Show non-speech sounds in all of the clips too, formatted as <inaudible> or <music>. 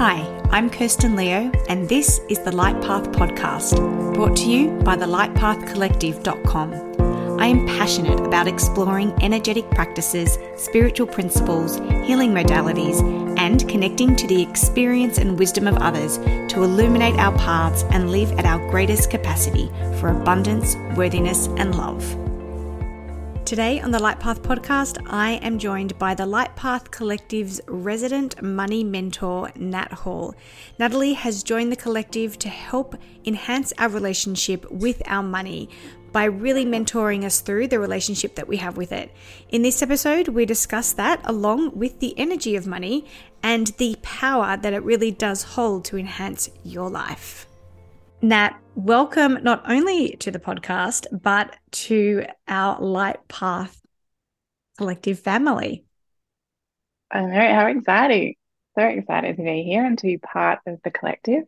Hi, I'm Kirsten Leo, and this is the Light Path Podcast, brought to you by the lightpathcollective.com. I am passionate about exploring energetic practices, spiritual principles, healing modalities, and connecting to the experience and wisdom of others to illuminate our paths and live at our greatest capacity for abundance, worthiness, and love. Today on the Light Path podcast, I am joined by the Light Path Collective's resident money mentor, Nat Hall. Natalie has joined the collective to help enhance our relationship with our money by really mentoring us through the relationship that we have with it. In this episode, we discuss that along with the energy of money and the power that it really does hold to enhance your life. Nat, welcome not only to the podcast, but to our Light Path collective family. I know, how exciting. So excited to be here and to be part of the collective.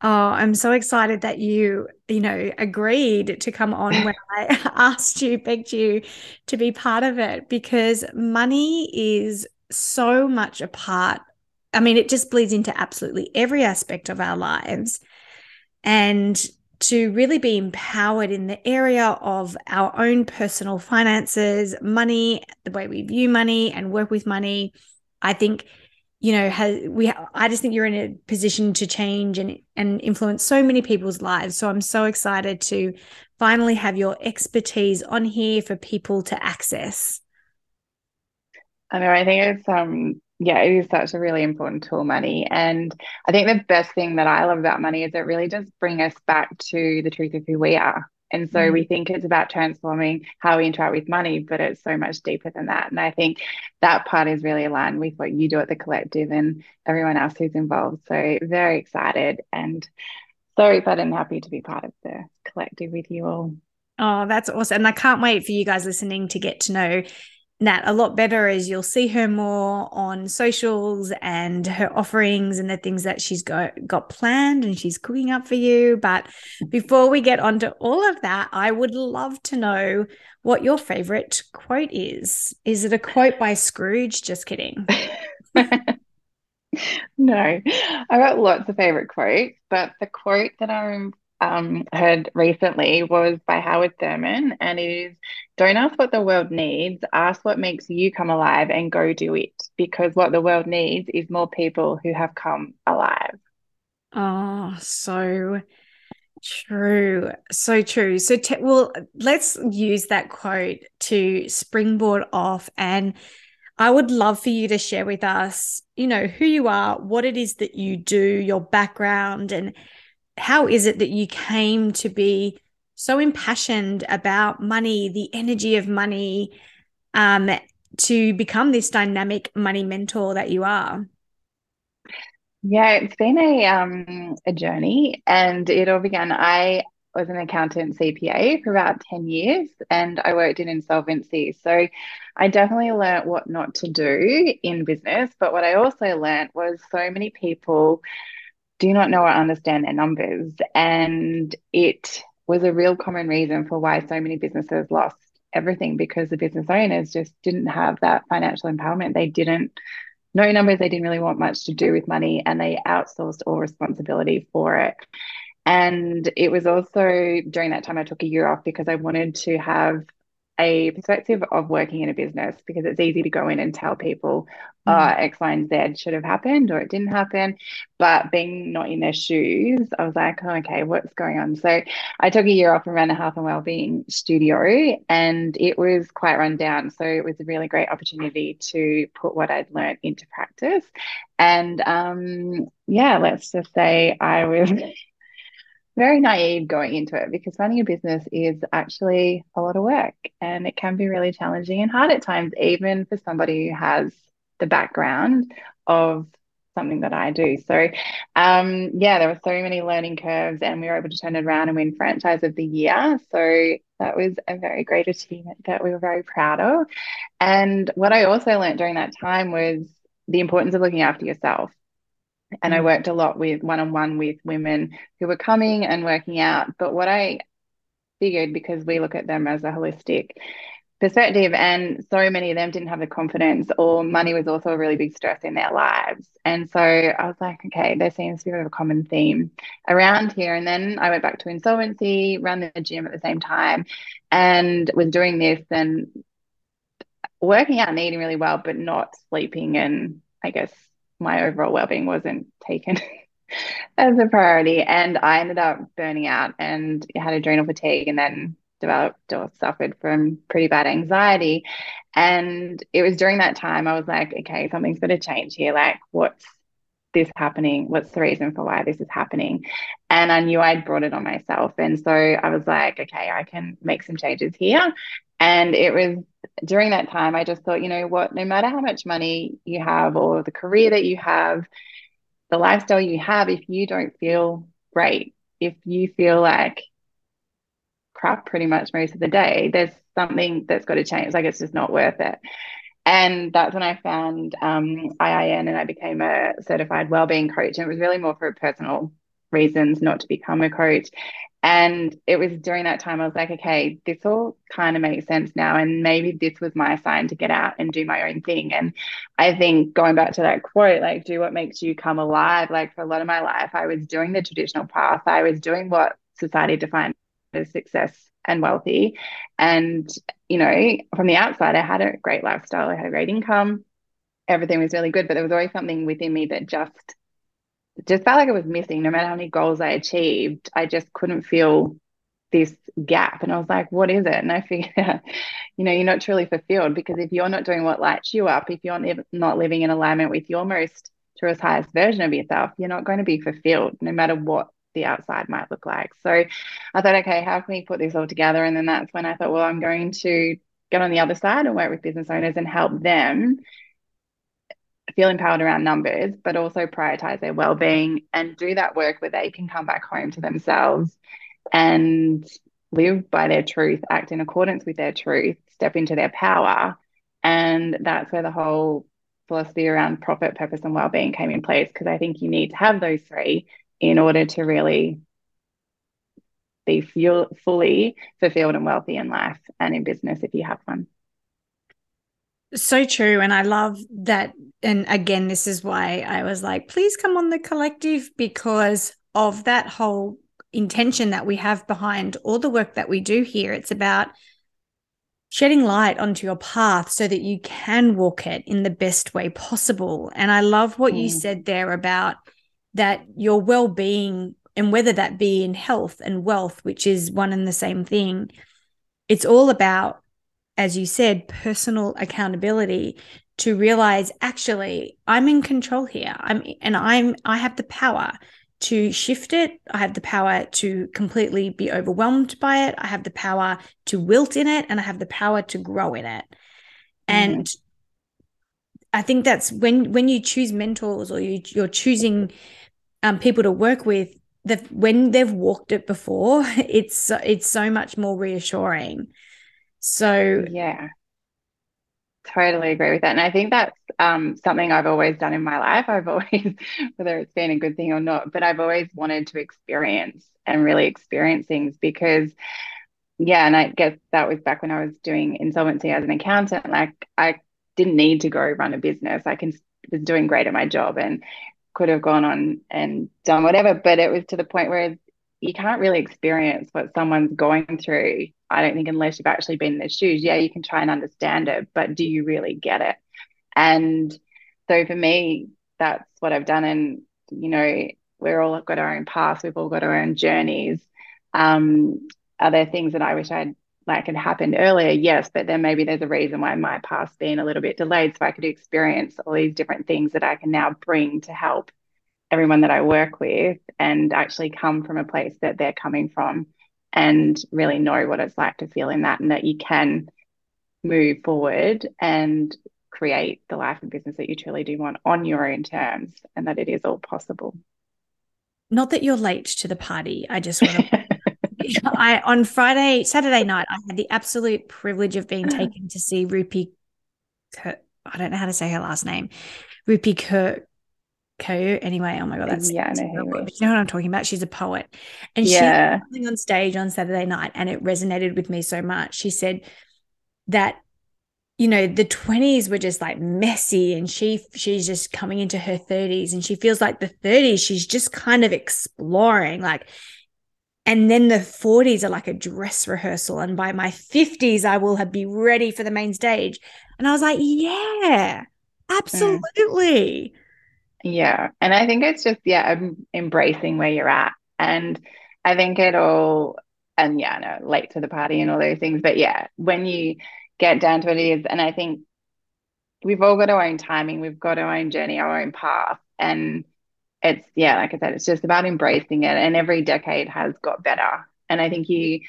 Oh, I'm so excited that you, you know, agreed to come on when <laughs> I <laughs> asked you, begged you to be part of it because money is so much a part. I mean, it just bleeds into absolutely every aspect of our lives and to really be empowered in the area of our own personal finances, money, the way we view money and work with money. I think, you know, has we I just think you're in a position to change and and influence so many people's lives. So I'm so excited to finally have your expertise on here for people to access. I know I think it's um yeah, it is such a really important tool, money. And I think the best thing that I love about money is it really does bring us back to the truth of who we are. And so mm. we think it's about transforming how we interact with money, but it's so much deeper than that. And I think that part is really aligned with what you do at the collective and everyone else who's involved. So very excited and so excited and happy to be part of the collective with you all. Oh, that's awesome. And I can't wait for you guys listening to get to know Nat a lot better as you'll see her more on socials and her offerings and the things that she's got got planned and she's cooking up for you. But before we get onto all of that, I would love to know what your favorite quote is. Is it a quote by Scrooge? Just kidding. <laughs> no, I've got lots of favorite quotes, but the quote that I'm um, heard recently was by Howard Thurman, and it is Don't ask what the world needs, ask what makes you come alive and go do it. Because what the world needs is more people who have come alive. Oh, so true. So true. So, te- well, let's use that quote to springboard off. And I would love for you to share with us, you know, who you are, what it is that you do, your background, and how is it that you came to be so impassioned about money, the energy of money, um, to become this dynamic money mentor that you are? Yeah, it's been a um a journey, and it all began. I was an accountant CPA for about 10 years and I worked in insolvency. So I definitely learned what not to do in business. But what I also learned was so many people do not know or understand their numbers. And it was a real common reason for why so many businesses lost everything because the business owners just didn't have that financial empowerment. They didn't know numbers, they didn't really want much to do with money, and they outsourced all responsibility for it. And it was also during that time I took a year off because I wanted to have a perspective of working in a business because it's easy to go in and tell people mm. uh, X, Y, and Z should have happened or it didn't happen. But being not in their shoes, I was like, oh, okay, what's going on? So I took a year off and ran a health and wellbeing studio, and it was quite run down. So it was a really great opportunity to put what I'd learned into practice. And um, yeah, let's just say I was very naive going into it because running a business is actually a lot of work and it can be really challenging and hard at times, even for somebody who has the background of something that I do. So, um, yeah, there were so many learning curves, and we were able to turn it around and win franchise of the year. So that was a very great achievement that we were very proud of. And what I also learned during that time was the importance of looking after yourself. And I mm. worked a lot with one on one with women who were coming and working out. But what I figured, because we look at them as a holistic perspective. And so many of them didn't have the confidence, or money was also a really big stress in their lives. And so I was like, okay, there seems to be a bit of a common theme around here. And then I went back to insolvency, ran the gym at the same time, and was doing this and working out and eating really well, but not sleeping. And I guess my overall well being wasn't taken. <laughs> as a priority. And I ended up burning out and had adrenal fatigue and then developed or suffered from pretty bad anxiety. And it was during that time I was like, okay, something's going to change here. Like, what's this happening? What's the reason for why this is happening? And I knew I'd brought it on myself. And so I was like, okay, I can make some changes here. And it was during that time, I just thought, you know what, no matter how much money you have or the career that you have, the lifestyle you have, if you don't feel great, if you feel like crap pretty much most of the day, there's something that's got to change. Like it's just not worth it. And that's when I found um, IIN and I became a certified wellbeing coach. And it was really more for personal reasons not to become a coach. And it was during that time I was like, okay, this all kind of makes sense now. And maybe this was my sign to get out and do my own thing. And I think going back to that quote, like, do what makes you come alive. Like, for a lot of my life, I was doing the traditional path, I was doing what society defined as success and wealthy. And, you know, from the outside, I had a great lifestyle, I had a great income, everything was really good. But there was always something within me that just just felt like it was missing. No matter how many goals I achieved, I just couldn't feel this gap. And I was like, what is it? And I figured you know, you're not truly fulfilled because if you're not doing what lights you up, if you're not living in alignment with your most truest, highest version of yourself, you're not going to be fulfilled no matter what the outside might look like. So I thought, okay, how can we put this all together? And then that's when I thought, well, I'm going to get on the other side and work with business owners and help them feel empowered around numbers, but also prioritize their well-being and do that work where they can come back home to themselves and live by their truth, act in accordance with their truth, step into their power. And that's where the whole philosophy around profit, purpose, and well-being came in place because I think you need to have those three in order to really be fully fulfilled and wealthy in life and in business if you have one. So true. And I love that. And again, this is why I was like, please come on the collective because of that whole intention that we have behind all the work that we do here. It's about shedding light onto your path so that you can walk it in the best way possible. And I love what mm. you said there about that your well being, and whether that be in health and wealth, which is one and the same thing, it's all about as you said, personal accountability to realize actually I'm in control here. I'm and I'm I have the power to shift it. I have the power to completely be overwhelmed by it. I have the power to wilt in it and I have the power to grow in it. And mm. I think that's when when you choose mentors or you, you're choosing um, people to work with that when they've walked it before, <laughs> it's it's so much more reassuring so yeah, totally agree with that. And I think that's um, something I've always done in my life. I've <laughs> always, whether it's been a good thing or not, but I've always wanted to experience and really experience things because, yeah, and I guess that was back when I was doing insolvency as an accountant. Like I didn't need to go run a business. I can was doing great at my job and could have gone on and done whatever, but it was to the point where you can't really experience what someone's going through. I don't think unless you've actually been in their shoes. Yeah, you can try and understand it, but do you really get it? And so for me, that's what I've done. And you know, we're all got our own paths. We've all got our own journeys. Um, are there things that I wish I'd like had happened earlier? Yes, but then maybe there's a reason why my path's been a little bit delayed, so I could experience all these different things that I can now bring to help everyone that I work with and actually come from a place that they're coming from and really know what it's like to feel in that and that you can move forward and create the life and business that you truly do want on your own terms and that it is all possible. Not that you're late to the party. I just want to <laughs> I on Friday, Saturday night, I had the absolute privilege of being taken to see Rupi. Kirk. I don't know how to say her last name. Rupi Kaur, Kaur. Anyway, oh my god, that's yeah, you know what I'm talking about. She's a poet, and yeah. she was on stage on Saturday night, and it resonated with me so much. She said, that you know the 20s were just like messy and she she's just coming into her 30s and she feels like the 30s she's just kind of exploring like and then the 40s are like a dress rehearsal and by my 50s i will have be ready for the main stage and i was like yeah absolutely yeah and i think it's just yeah embracing where you're at. And i think it all and yeah no late to the party and all those things but yeah when you get down to it is and i think we've all got our own timing we've got our own journey our own path and it's yeah like i said it's just about embracing it and every decade has got better. And i think you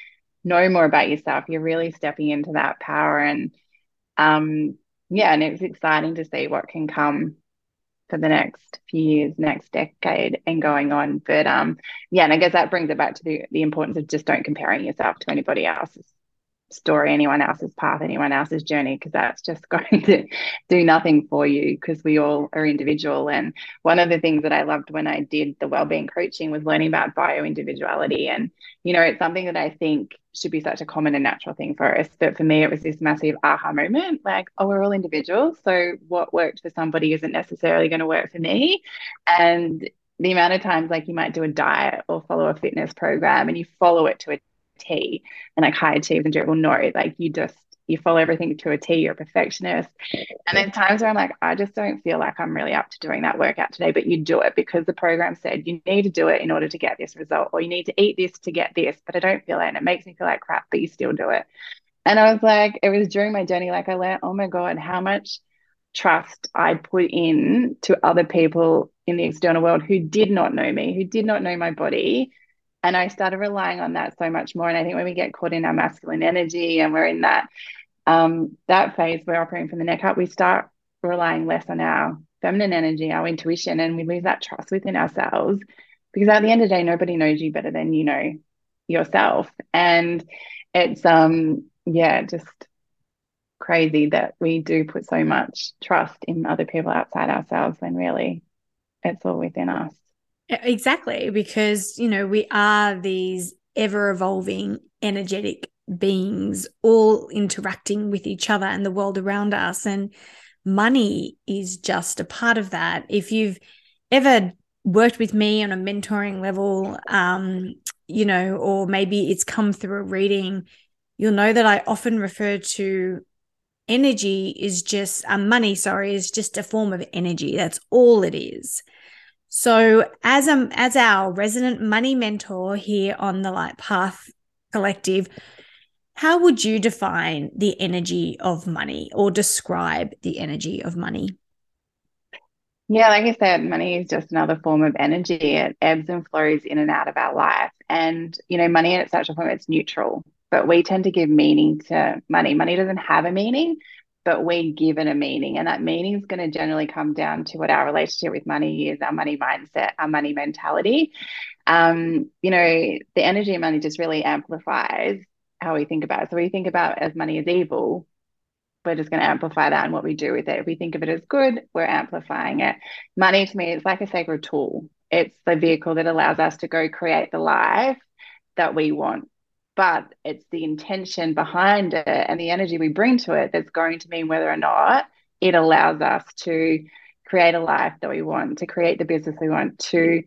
know more about yourself you're really stepping into that power and um yeah and it's exciting to see what can come for the next few years next decade and going on. But um yeah and i guess that brings it back to the, the importance of just don't comparing yourself to anybody else's story, anyone else's path, anyone else's journey, because that's just <laughs> going to do nothing for you because we all are individual. And one of the things that I loved when I did the wellbeing coaching was learning about bio individuality. And, you know, it's something that I think should be such a common and natural thing for us. But for me, it was this massive aha moment like, oh, we're all individuals. So what worked for somebody isn't necessarily going to work for me. And the amount of times like you might do a diet or follow a fitness program and you follow it to a T and like high achievers and will know like you just you follow everything to a T, you're a perfectionist. And then times where I'm like, I just don't feel like I'm really up to doing that workout today, but you do it because the program said you need to do it in order to get this result, or you need to eat this to get this, but I don't feel it. And it makes me feel like crap, but you still do it. And I was like, it was during my journey, like I learned, oh my God, how much trust I'd put in to other people in the external world who did not know me, who did not know my body, and I started relying on that so much more. And I think when we get caught in our masculine energy and we're in that um, that phase, we're operating from the neck up, we start relying less on our feminine energy, our intuition, and we lose that trust within ourselves. Because at the end of the day, nobody knows you better than you know yourself. And it's um yeah, just crazy that we do put so much trust in other people outside ourselves when really it's all within us. Exactly, because, you know, we are these ever evolving energetic beings, all interacting with each other and the world around us. And money is just a part of that. If you've ever worked with me on a mentoring level, um, you know, or maybe it's come through a reading, you'll know that I often refer to energy is just uh, money, sorry, is just a form of energy. That's all it is. So, as a, as our resident money mentor here on the Light Path Collective, how would you define the energy of money or describe the energy of money? Yeah, like I said, money is just another form of energy. It ebbs and flows in and out of our life. And, you know, money in its actual form, it's neutral, but we tend to give meaning to money. Money doesn't have a meaning but we give it a meaning. And that meaning is going to generally come down to what our relationship with money is, our money mindset, our money mentality. Um, you know, the energy of money just really amplifies how we think about it. So we think about as money is evil, we're just going to amplify that and what we do with it. If we think of it as good, we're amplifying it. Money to me is like a sacred tool. It's the vehicle that allows us to go create the life that we want but it's the intention behind it and the energy we bring to it that's going to mean whether or not it allows us to create a life that we want, to create the business we want, to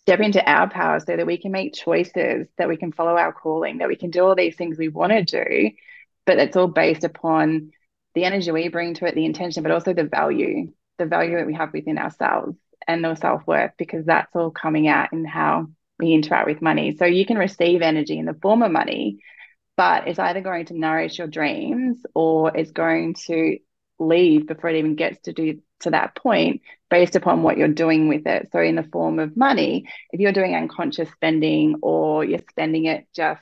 step into our power so that we can make choices, that we can follow our calling, that we can do all these things we want to do. But it's all based upon the energy we bring to it, the intention, but also the value, the value that we have within ourselves and the self worth, because that's all coming out in how we interact with money. So you can receive energy in the form of money, but it's either going to nourish your dreams or it's going to leave before it even gets to do to that point based upon what you're doing with it. So in the form of money, if you're doing unconscious spending or you're spending it just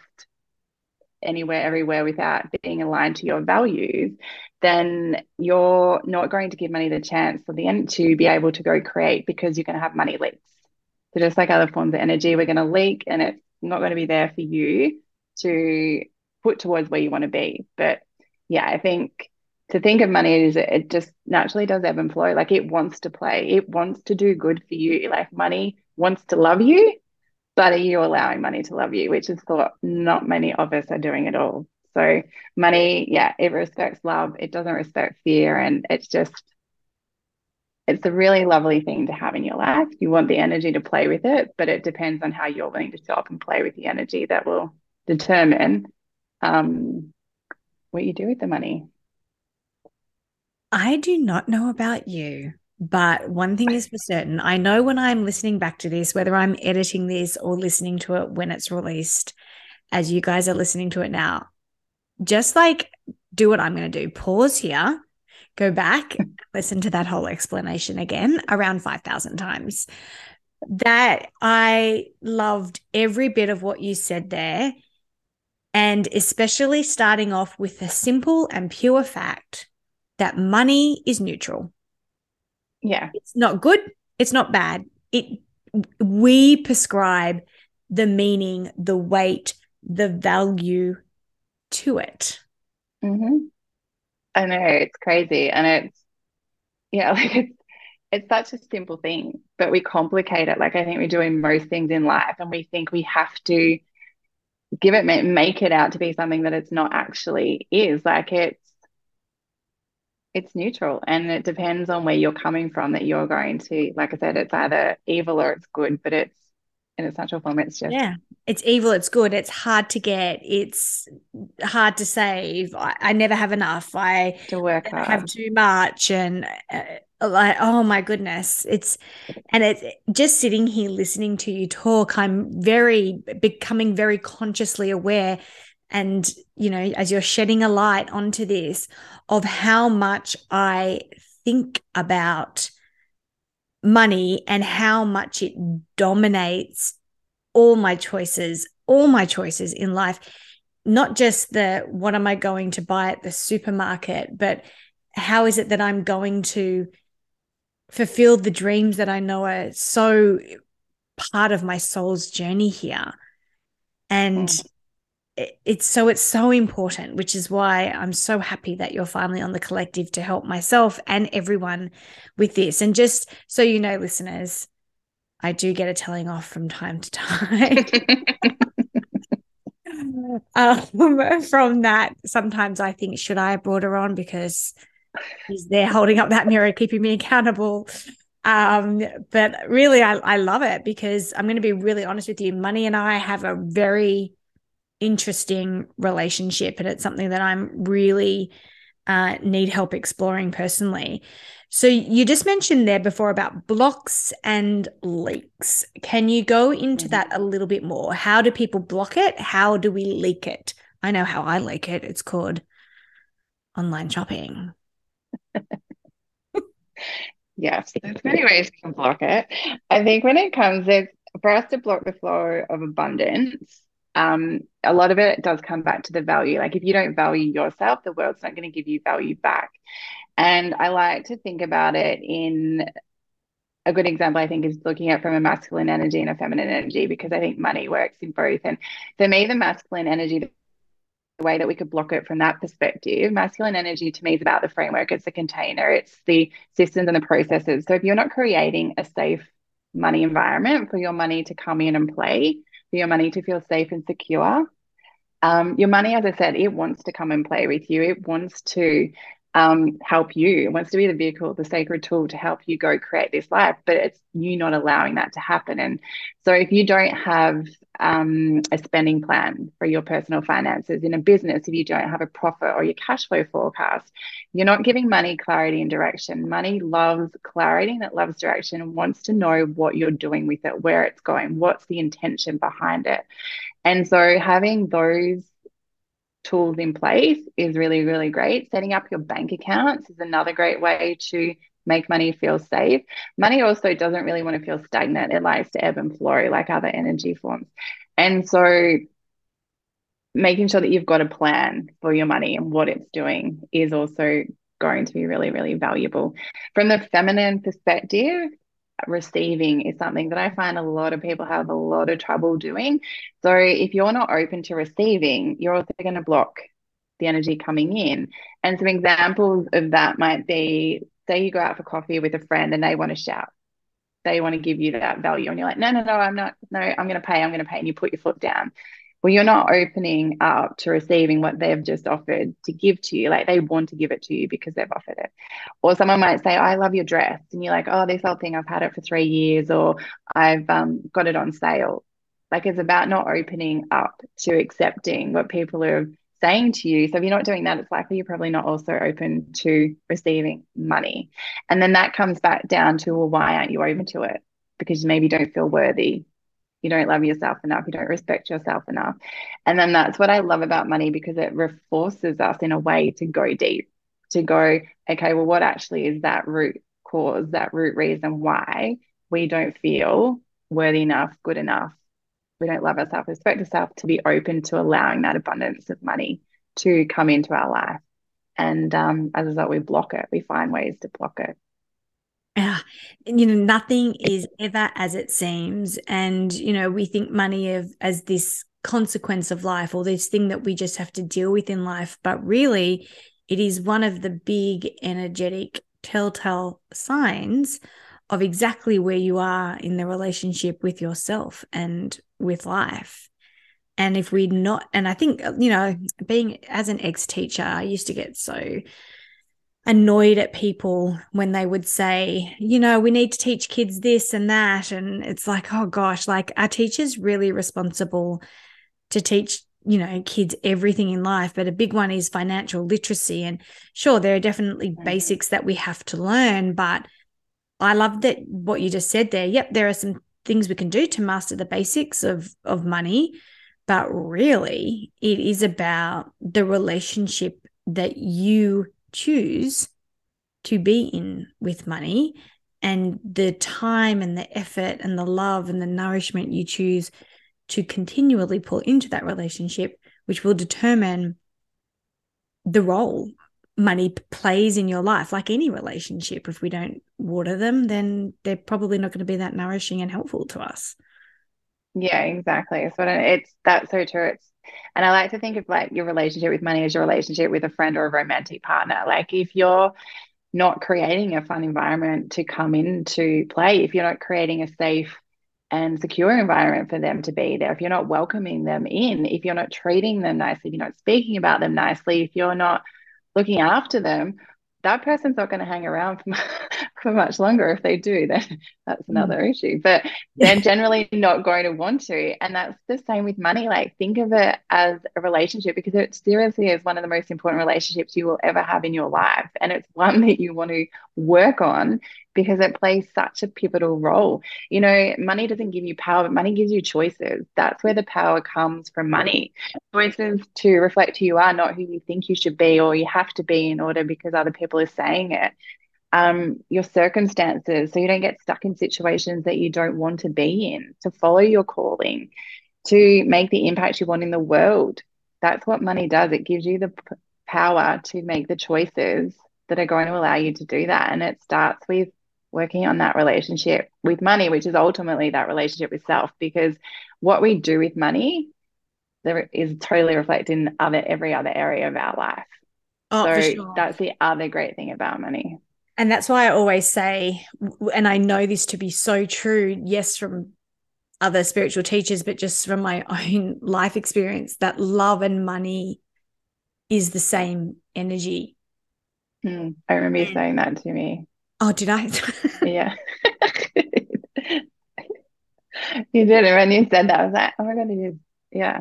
anywhere everywhere without being aligned to your values then you're not going to give money the chance for the end to be able to go create because you're going to have money leaks so just like other forms of energy, we're going to leak and it's not going to be there for you to put towards where you want to be. But yeah, I think to think of money is it just naturally does ebb and flow. Like it wants to play, it wants to do good for you. Like money wants to love you, but are you allowing money to love you? Which is thought not many of us are doing at all. So money, yeah, it respects love. It doesn't respect fear. And it's just, it's a really lovely thing to have in your life. You want the energy to play with it, but it depends on how you're willing to show up and play with the energy that will determine um, what you do with the money. I do not know about you, but one thing is for certain. I know when I'm listening back to this, whether I'm editing this or listening to it when it's released, as you guys are listening to it now, just like do what I'm going to do. Pause here, go back, listen to that whole explanation again around 5,000 times. That I loved every bit of what you said there. And especially starting off with the simple and pure fact that money is neutral. Yeah. It's not good, it's not bad. It we prescribe the meaning, the weight, the value to it. Mm-hmm. I know it's crazy, and it's yeah, <laughs> like it's it's such a simple thing, but we complicate it. Like I think we do in most things in life, and we think we have to give it make it out to be something that it's not actually is. Like it's it's neutral, and it depends on where you're coming from. That you're going to, like I said, it's either evil or it's good, but it's in its natural form. It's just yeah, it's evil. It's good. It's hard to get. It's hard to save. I, I never have enough. I to work hard. have too much, and uh, like oh my goodness, it's and it's just sitting here listening to you talk. I'm very becoming very consciously aware. And, you know, as you're shedding a light onto this, of how much I think about money and how much it dominates all my choices, all my choices in life. Not just the what am I going to buy at the supermarket, but how is it that I'm going to fulfill the dreams that I know are so part of my soul's journey here? And mm it's so it's so important which is why i'm so happy that you're finally on the collective to help myself and everyone with this. And just so you know listeners i do get a telling off from time to time. <laughs> Um, <laughs> from that sometimes i think should i have brought her on? Because he's there holding up that mirror keeping me accountable. Um, but really I, I love it because i'm going to be really honest with you. Money and i have a very interesting relationship and it's something that I'm really uh, need help exploring personally. So you just mentioned there before about blocks and leaks. Can you go into mm-hmm. that a little bit more? How do people block it? How do we leak it? I know how I leak it. It's called online shopping. <laughs> yes, there's many ways we can block it. I think when it comes, it's for us to block the flow of abundance um, a lot of it does come back to the value. Like if you don't value yourself, the world's not going to give you value back. And I like to think about it in a good example, I think, is looking at from a masculine energy and a feminine energy, because I think money works in both. And for me, the masculine energy, the way that we could block it from that perspective, masculine energy to me is about the framework, it's the container, it's the systems and the processes. So if you're not creating a safe money environment for your money to come in and play, for your money to feel safe and secure. Um, your money, as I said, it wants to come and play with you. It wants to um, help you. It wants to be the vehicle, the sacred tool to help you go create this life, but it's you not allowing that to happen. And so, if you don't have um, a spending plan for your personal finances in a business, if you don't have a profit or your cash flow forecast, you're not giving money clarity and direction. Money loves clarity and it loves direction and wants to know what you're doing with it, where it's going, what's the intention behind it. And so, having those tools in place is really, really great. Setting up your bank accounts is another great way to make money feel safe. Money also doesn't really want to feel stagnant. It likes to ebb and flow like other energy forms. And so making sure that you've got a plan for your money and what it's doing is also going to be really, really valuable. From the feminine perspective, receiving is something that I find a lot of people have a lot of trouble doing. So if you're not open to receiving, you're also going to block the energy coming in. And some examples of that might be say you go out for coffee with a friend and they want to shout. They want to give you that value and you're like, no, no, no, I'm not, no, I'm going to pay, I'm going to pay. And you put your foot down. Well, you're not opening up to receiving what they've just offered to give to you. Like they want to give it to you because they've offered it. Or someone might say, I love your dress. And you're like, oh, this old thing, I've had it for three years, or I've um, got it on sale. Like it's about not opening up to accepting what people are saying to you. So if you're not doing that, it's likely you're probably not also open to receiving money. And then that comes back down to, well, why aren't you open to it? Because you maybe don't feel worthy you don't love yourself enough, you don't respect yourself enough. And then that's what I love about money because it forces us in a way to go deep, to go, okay, well, what actually is that root cause, that root reason why we don't feel worthy enough, good enough, we don't love ourselves, respect ourselves to be open to allowing that abundance of money to come into our life. And um, as a result, we block it, we find ways to block it uh, you know nothing is ever as it seems. And you know we think money of as this consequence of life or this thing that we just have to deal with in life. But really it is one of the big energetic telltale signs of exactly where you are in the relationship with yourself and with life. And if we're not and i think you know being as an ex teacher i used to get so annoyed at people when they would say, you know, we need to teach kids this and that. And it's like, oh gosh, like our teacher's really responsible to teach, you know, kids everything in life. But a big one is financial literacy. And sure, there are definitely mm-hmm. basics that we have to learn. But I love that what you just said there. Yep, there are some things we can do to master the basics of of money. But really, it is about the relationship that you choose to be in with money and the time and the effort and the love and the nourishment you choose to continually pull into that relationship, which will determine the role money plays in your life. Like any relationship, if we don't water them, then they're probably not going to be that nourishing and helpful to us. Yeah, exactly. So it's that's so true. It's and I like to think of like your relationship with money as your relationship with a friend or a romantic partner. Like if you're not creating a fun environment to come into play, if you're not creating a safe and secure environment for them to be there, if you're not welcoming them in, if you're not treating them nicely, if you're not speaking about them nicely, if you're not looking after them, that person's not going to hang around <laughs> for, for much longer. If they do, <laughs> then that's another mm. issue. But they're generally not going to want to. And that's the same with money. Like, think of it as a relationship because it seriously is one of the most important relationships you will ever have in your life. And it's <laughs> one that you want to work on because it plays such a pivotal role. You know, money doesn't give you power, but money gives you choices. That's where the power comes from money. Choices to reflect who you are, not who you think you should be or you have to be in order because other people are saying it. Um, your circumstances, so you don't get stuck in situations that you don't want to be in, to follow your calling, to make the impact you want in the world. That's what money does. It gives you the p- power to make the choices that are going to allow you to do that. And it starts with working on that relationship with money, which is ultimately that relationship with self, because what we do with money there is totally reflected in other every other area of our life. Oh, so sure. that's the other great thing about money. And that's why I always say, and I know this to be so true, yes, from other spiritual teachers, but just from my <laughs> own life experience, that love and money is the same energy. Hmm. I remember you saying that to me. Oh, did I? <laughs> yeah. <laughs> you did. And when you said that, I was like, oh my God, it is. Yeah.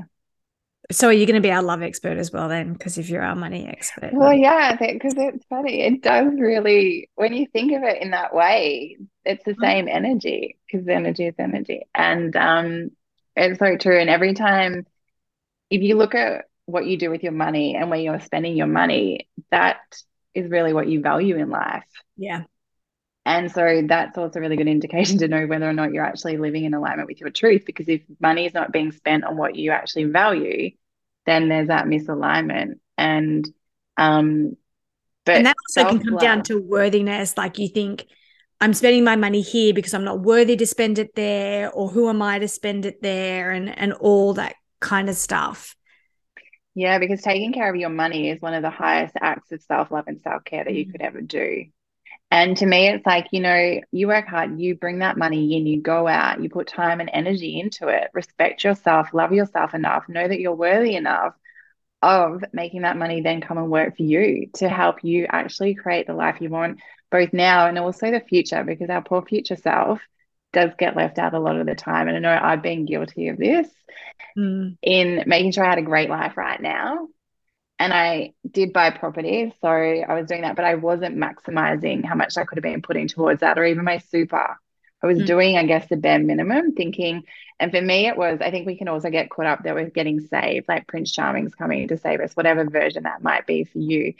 So are you going to be our love expert as well then? Because if you're our money expert. Well, yeah, because it's funny. It does really, when you think of it in that way, it's the mm-hmm. same energy because energy is energy. And um, it's so true. And every time, if you look at what you do with your money and where you're spending your money, that is really what you value in life. Yeah. And so that's also a really good indication to know whether or not you're actually living in alignment with your truth. Because if money is not being spent on what you actually value, then there's that misalignment. And um but and that also can come down to worthiness. Like you think, I'm spending my money here because I'm not worthy to spend it there, or who am I to spend it there, and and all that kind of stuff. Yeah, because taking care of your money is one of the highest acts of self love and self care that you mm. could ever do. And to me, it's like, you know, you work hard, you bring that money in, you go out, you put time and energy into it, respect yourself, love yourself enough, know that you're worthy enough of making that money then come and work for you to help you actually create the life you want, both now and also the future, because our poor future self does get left out a lot of the time. And I know I've been guilty of this mm. in making sure I had a great life right now and I did buy property. So I was doing that, but I wasn't maximizing how much I could have been putting towards that or even my super. I was mm. doing, I guess, the bare minimum, thinking, and for me, it was, I think we can also get caught up that we're getting saved, like Prince Charming's coming to save us, whatever version that might be for you.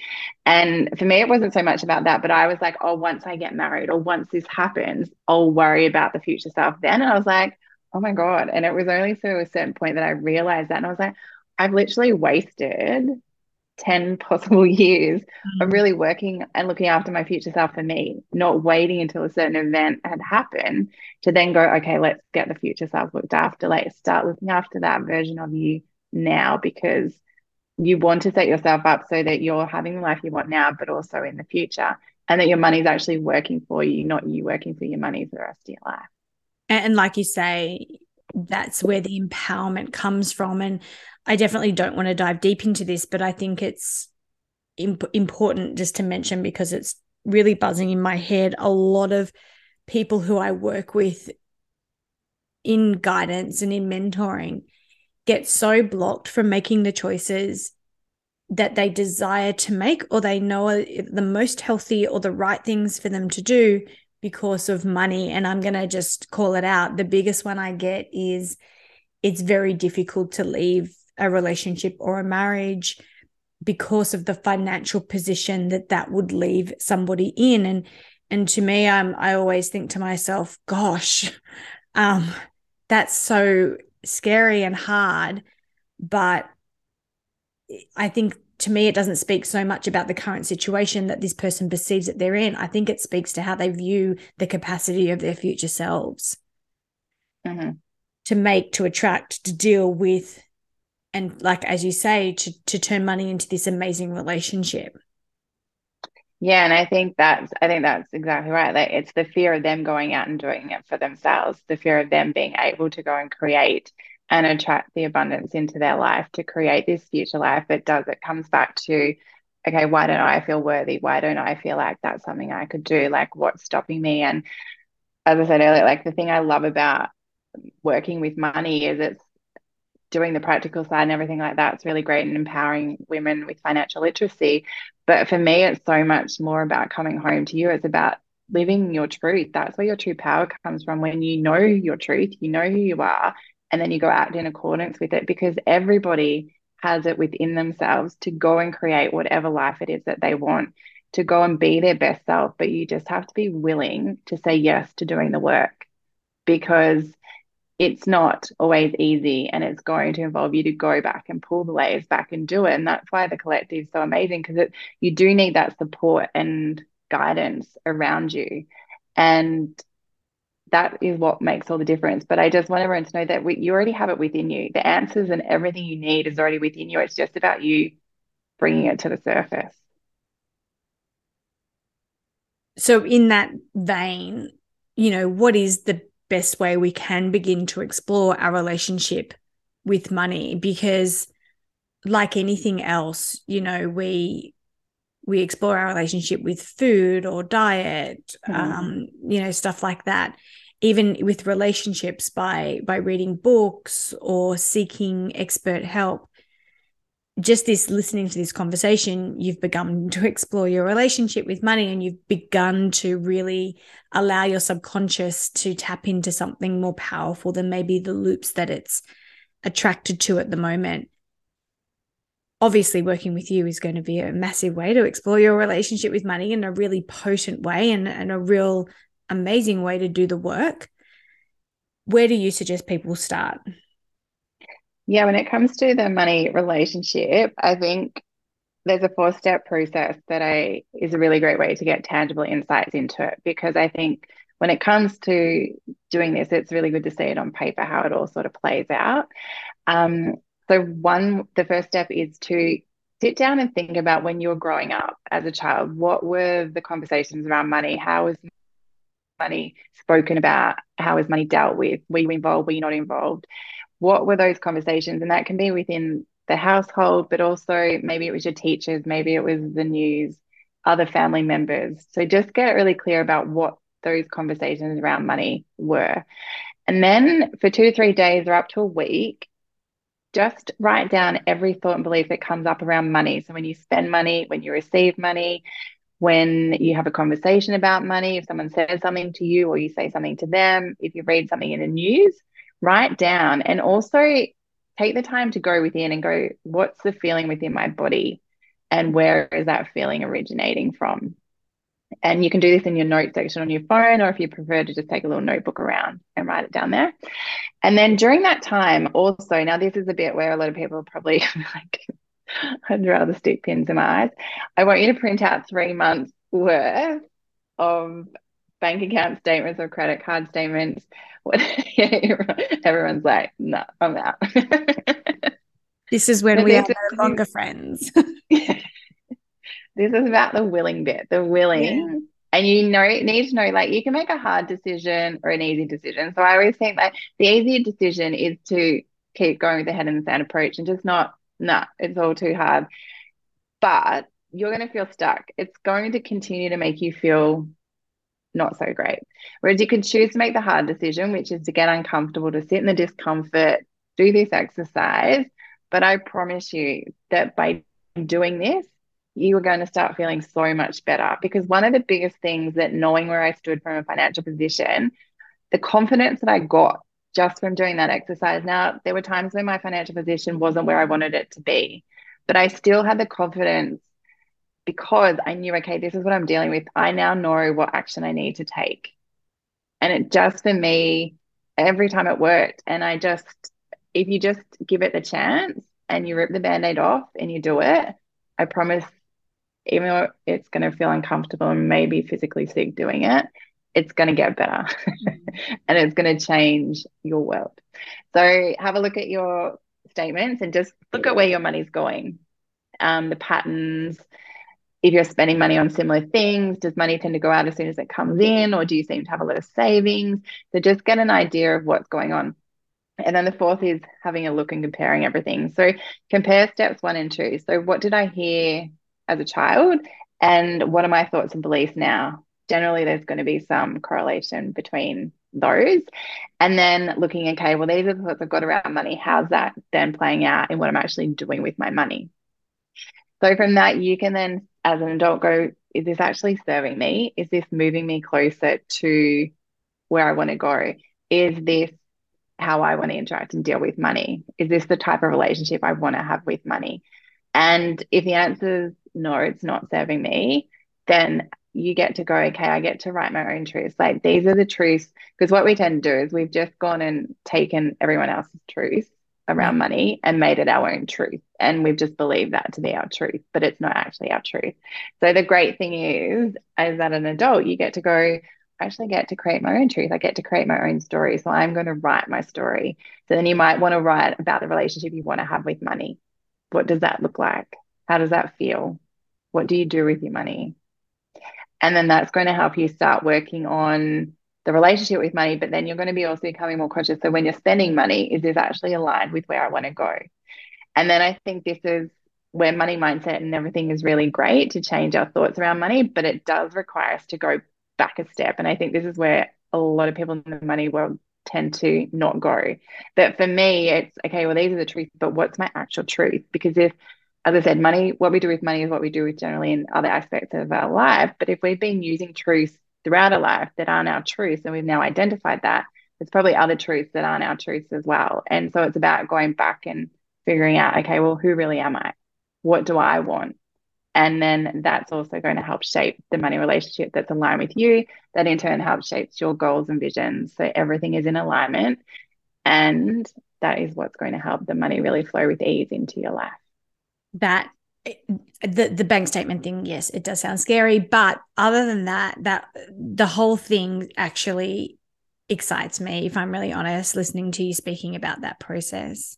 And for me, it wasn't so much about that, but I was like, oh, once I get married or once this happens, I'll worry about the future stuff then. And I was like, oh my God. And it was only through a certain point that I realized that. And I was like, I've literally wasted 10 <laughs> possible years mm-hmm. of mm. really working and looking after my future self for me, not waiting until a certain event had happened to then go, okay, let's get the future self looked after. Like start looking after that version of you now because you want to set yourself up so that you're having the life you want now, but also in the future. And that your money is actually working for you, not you working for your money for the rest of your life. And like you say, that's where the empowerment comes from. And I definitely don't want to dive deep into this, but I think it's imp- important just to mention because it's really buzzing in my head. A lot of people who I work with in guidance and in mentoring get so blocked from making the choices that they desire to make or they know the most healthy or the right things for them to do because of money. And I'm going to just call it out. The biggest one I get is it's very difficult to leave a relationship or a marriage because of the financial position that that would leave somebody in and and to me I'm I always think to myself gosh <laughs> um that's so scary and hard but I think to me it doesn't speak so much about the current situation that this person perceives that they're in. I think it speaks to how they view the capacity of their future selves. Mm-hmm. to make to attract to deal with and like as you say to to turn money into this amazing relationship. Yeah and i think that's i think that's exactly right. Like it's the fear of them going out and doing it for themselves the fear of them being able to go and create and attract the abundance into their life to create this future life it does it comes back to okay why don't i feel worthy why don't i feel like that's something i could do like what's stopping me and as i said earlier like the thing i love about working with money is it's doing the practical side and everything like that. It's really great and empowering women with financial literacy. But for me, it's so much more about coming home to you. It's about living your truth. That's where your true power comes from. When you know your truth, you know who you are, and then you go act in accordance with it because everybody has it within themselves to go and create whatever life it is that they want, to go and be their best self. But you just have to be willing to say yes to doing the work because it's not always easy and it's going to involve you to go back and pull the layers back and do it and that's why the collective is so amazing because you do need that support and guidance around you and that is what makes all the difference. But i just want everyone to know that we, you already have it within you. The answers and everything you need is already within you. It's just about you bringing it to the surface. So in that vein you know what is the best way we can begin to explore our relationship with money? Because like anything else you know we we explore our relationship with food or diet mm. um you know stuff like that even with relationships by by reading books or seeking expert help just this listening to this conversation, you've begun to <laughs> explore your relationship with money and you've begun to really allow your subconscious to tap into something more powerful than maybe the loops that it's attracted to at the moment. Obviously, working with you is going to be a massive way to explore your relationship with money in a really potent way and, and a real amazing way to do the work. Where do you suggest people start? Yeah, when it comes to the money relationship, I think there's a four step process that I is a really great way to get tangible insights into it because I think when it comes to doing this, it's really good to see it on paper how it all sort of plays out. Um, so one, the first step is to sit down and think about when you were growing up as a child, what were the conversations around money? How was money spoken about? How is money dealt with? Were you involved? Were you not involved? What were those conversations? And that can be within the household, but also maybe it was your teachers, maybe it was the news, other family members. So just get really clear about what those conversations around money were. And then for two to three days or up to a week, just write down every thought and belief that comes up around money. So when you spend money, when you receive money, when you have a conversation about money, if someone says something to you or you say something to them, if you read something in the news, write down and also take the time to go within and go, what's the feeling within my body? And where is that feeling originating from? And you can do this in your note section on your phone, or if you prefer to just take a little notebook around and write it down there. And then during that time, also, now this is a bit where a lot of people probably <laughs> like, I'd rather stick pins in my eyes. I want you to print out three months worth of bank account statements or credit card statements. <laughs> Everyone's like, no, I'm out. <laughs> this is when we are no longer <laughs> friends. this is about the willing bit, the willing. Yeah. And you know, need to know like you can make a hard decision or an easy decision. So I always think that the easier decision is to keep going with the head in the sand approach and just not nah, it's all too hard. But you're going to feel stuck. It's going to continue to make you feel not so great. Whereas you can choose to make the hard decision, which is to get uncomfortable, to sit in the discomfort, do this exercise. But I promise you that by doing this, you are going to start feeling so much better. Because one of the biggest things that knowing where I stood from a financial position, the confidence that I got just from doing that exercise. Now, there were times when my financial position wasn't where I wanted it to be, but I still had the confidence because I knew, okay, this is what I'm dealing with. I now know what action I need to take. And it just for me, every time it worked. And I just, if you just give it the chance and you rip the band aid off and you do it, I promise, even though it's going to feel uncomfortable and maybe physically sick doing it, it's going to get better <laughs> and it's going to change your world. So have a look at your statements and just look at where your money's going, um, the patterns. If you're spending money on similar things, does money tend to go out as soon as it comes in, or do you seem to have a lot of savings? So just get an idea of what's going on. And then the fourth is having a look and comparing everything. So compare steps one and two. So, what did I hear as a child? And what are my thoughts and beliefs now? Generally there's going to be some correlation between those. And then looking, okay, well, these are the thoughts I've got around money. How's that then playing out in what I'm actually doing with my money? So from that, you can then, as an adult, go, is this actually serving me? Is this moving me closer to where I want to go? Is this how I want to interact and deal with money? Is this the type of relationship I want to have with money? And if the answer is no, it's not serving me, then you get to go, okay, I get to write my own truths. Like these are the truths. Because what we tend to do is we've just gone and taken everyone else's truth around mm-hmm. money and made it our own truth. And we've just believed that to be our truth, but it's not actually our truth. So the great thing is, as that an adult, you get to go, I actually get to create my own truth. I get to create my own story. So I'm going to write my story. So then you might want to write about the relationship you want to have with money. What does that look like? How does that feel? What do you do with your money? And then that's going to help you start working on the relationship with money, but then you're going to be also becoming more conscious. So when you're spending money, is this actually aligned with where I want to go? And then I think this is where money mindset and everything is really great to change our thoughts around money, but it does require us to go back a step. And I think this is where a lot of people in the money world tend to not go. But for me, it's okay, well, these are the truths, but what's my actual truth? Because if as I said, money, what we do with money is what we do with generally in other aspects of our life. But if we've been using truths throughout our life that aren't our truths and we've now identified that, there's probably other truths that aren't our truths as well. And so it's about going back and figuring out, okay, well, who really am I? What do I want? And then that's also going to help shape the money relationship that's aligned with you. That in turn helps shape your goals and visions. So everything is in alignment. And that is what's going to help the money really flow with ease into your life that the the bank statement thing yes it does sound scary but other than that that the whole thing actually excites me if i'm really honest listening to you speaking about that process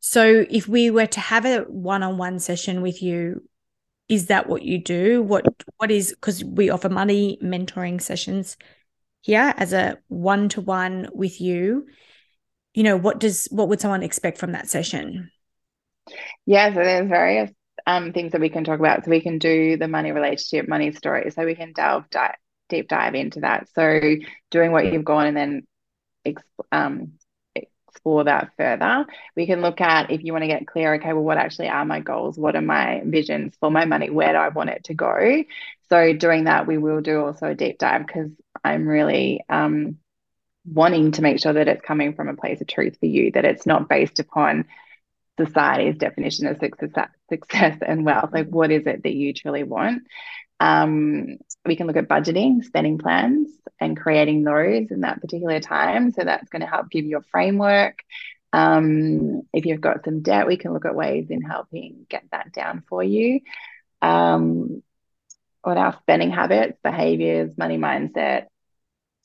So if we were to have a one-on-one session with you, is that what you do? What what is because we offer money mentoring sessions here as a one-to-one with you. You know, what does what would someone expect from that session? Yeah, so there's various um, things that we can talk about. So we can do the money relationship, money story. So we can delve di- deep dive into that. So doing what you've gone and then um, explore that further. We can look at if you want to get clear, okay, well, what actually are my goals? What are my visions for my money? Where do I want it to go? So doing that, we will do also a deep dive because I'm really um, wanting to make sure that it's coming from a place of truth for you, that it's not based upon society's definition of success, success and wealth. Like, what is it that you truly want? Um, we can look at budgeting, spending plans, and creating those in that particular time. So that's going to help give you a framework. Um, if you've got some debt, we can look at ways in helping get that down for you. Um, what else? Spending habits, behaviors, money mindset,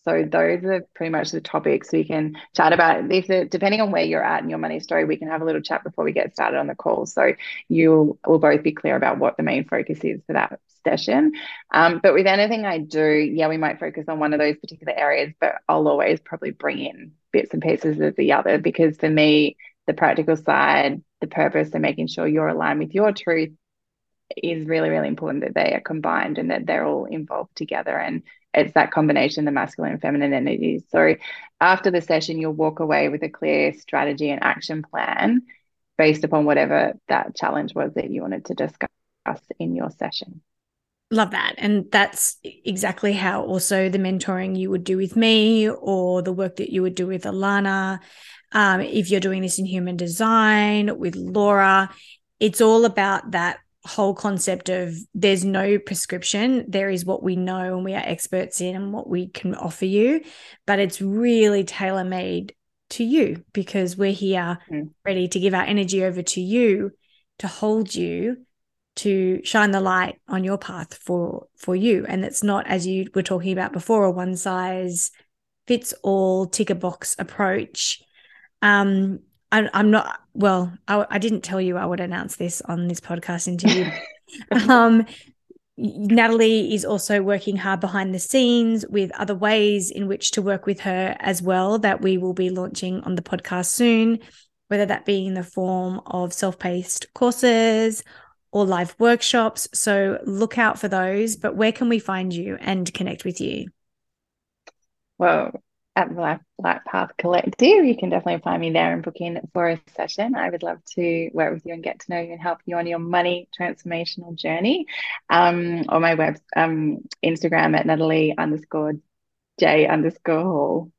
so those are pretty much the topics we can chat about. If depending on where you're at in your money story, we can have a little chat before we get started on the call. So you will both be clear about what the main focus is for that session. Um, but with anything I do, yeah, we might focus on one of those particular areas, but I'll always probably bring in bits and pieces of the other because for me, the practical side, the purpose, and making sure you're aligned with your truth is really, really important that they are combined and that they're all involved together. And it's that combination, the masculine and feminine energies. So after the session, you'll walk away with a clear strategy and action plan based upon whatever that challenge was that you wanted to discuss in your session. Love that. And that's exactly how also the mentoring you would do with me or the work that you would do with Alana. Um, if you're doing this in human design with Laura, it's all about that whole concept of there's no prescription. There is what we know and we are experts in and what we can offer you but it's really tailor made to you because we're here mm. ready to give our energy over to you to hold you to shine the light on your path for for you. And it's not as you were talking about before a one size fits all tick a box approach. Um I, am not well. I, I, didn't tell you I would announce this on this podcast interview. <laughs> um, Natalie is also working hard behind the scenes with other ways in which to work with her as well that we will be launching on the podcast soon, whether that be in the form of self paced courses or live workshops. So look out for those. But where can we find you and connect with you? Well, at the Light, Path Collective. You can definitely find me there and book in for a session. I would love to work with you and get to know you and help you on your money transformational journey. Um, or my web um, Instagram at Natalie underscore J underscore Hall.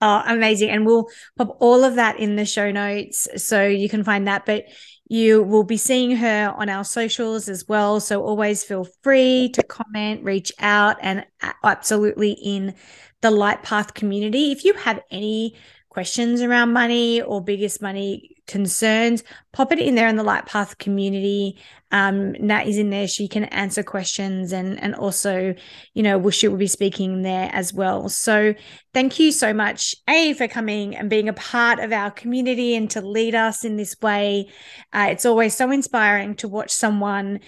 Oh, amazing. And we'll pop all of that in the show notes so you can find that. But you will be seeing her on our socials as well. So always feel free to comment, reach out, and absolutely in the Light Path community. If you have any questions around money or biggest money concerns, pop it in there in the Light Path community. Um, Nat is in there; she can answer questions, and and also, you know, she will be speaking there as well. So, thank you so much, A, for coming and being a part of our community and to lead us in this way. Uh, it's always so inspiring to watch someone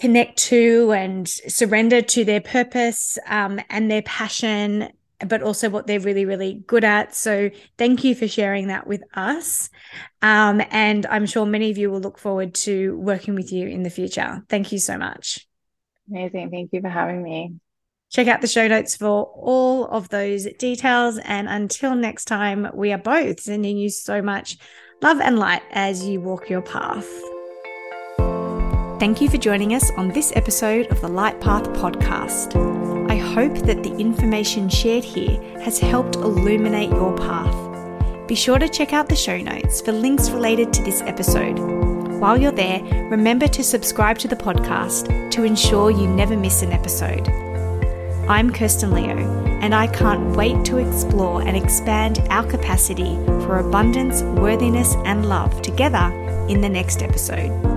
connect to and surrender to their purpose um, and their passion, but also what they're really, really good at. So, thank you for sharing that with us. Um, and I'm sure many of you will look forward to working with you in the future. Thank you so much. Amazing. Thank you for having me. Check out the show notes for all of those details. And until next time, we are both sending you so much love and light as you walk your path. Thank you for joining us on this episode of the Light Path podcast. I hope that the information shared here has helped illuminate your path. Be sure to check out the show notes for links related to this episode. While you're there, remember to subscribe to the podcast to ensure you never miss an episode. I'm Kirsten Leo, and I can't wait to explore and expand our capacity for abundance, worthiness, and love together in the next episode.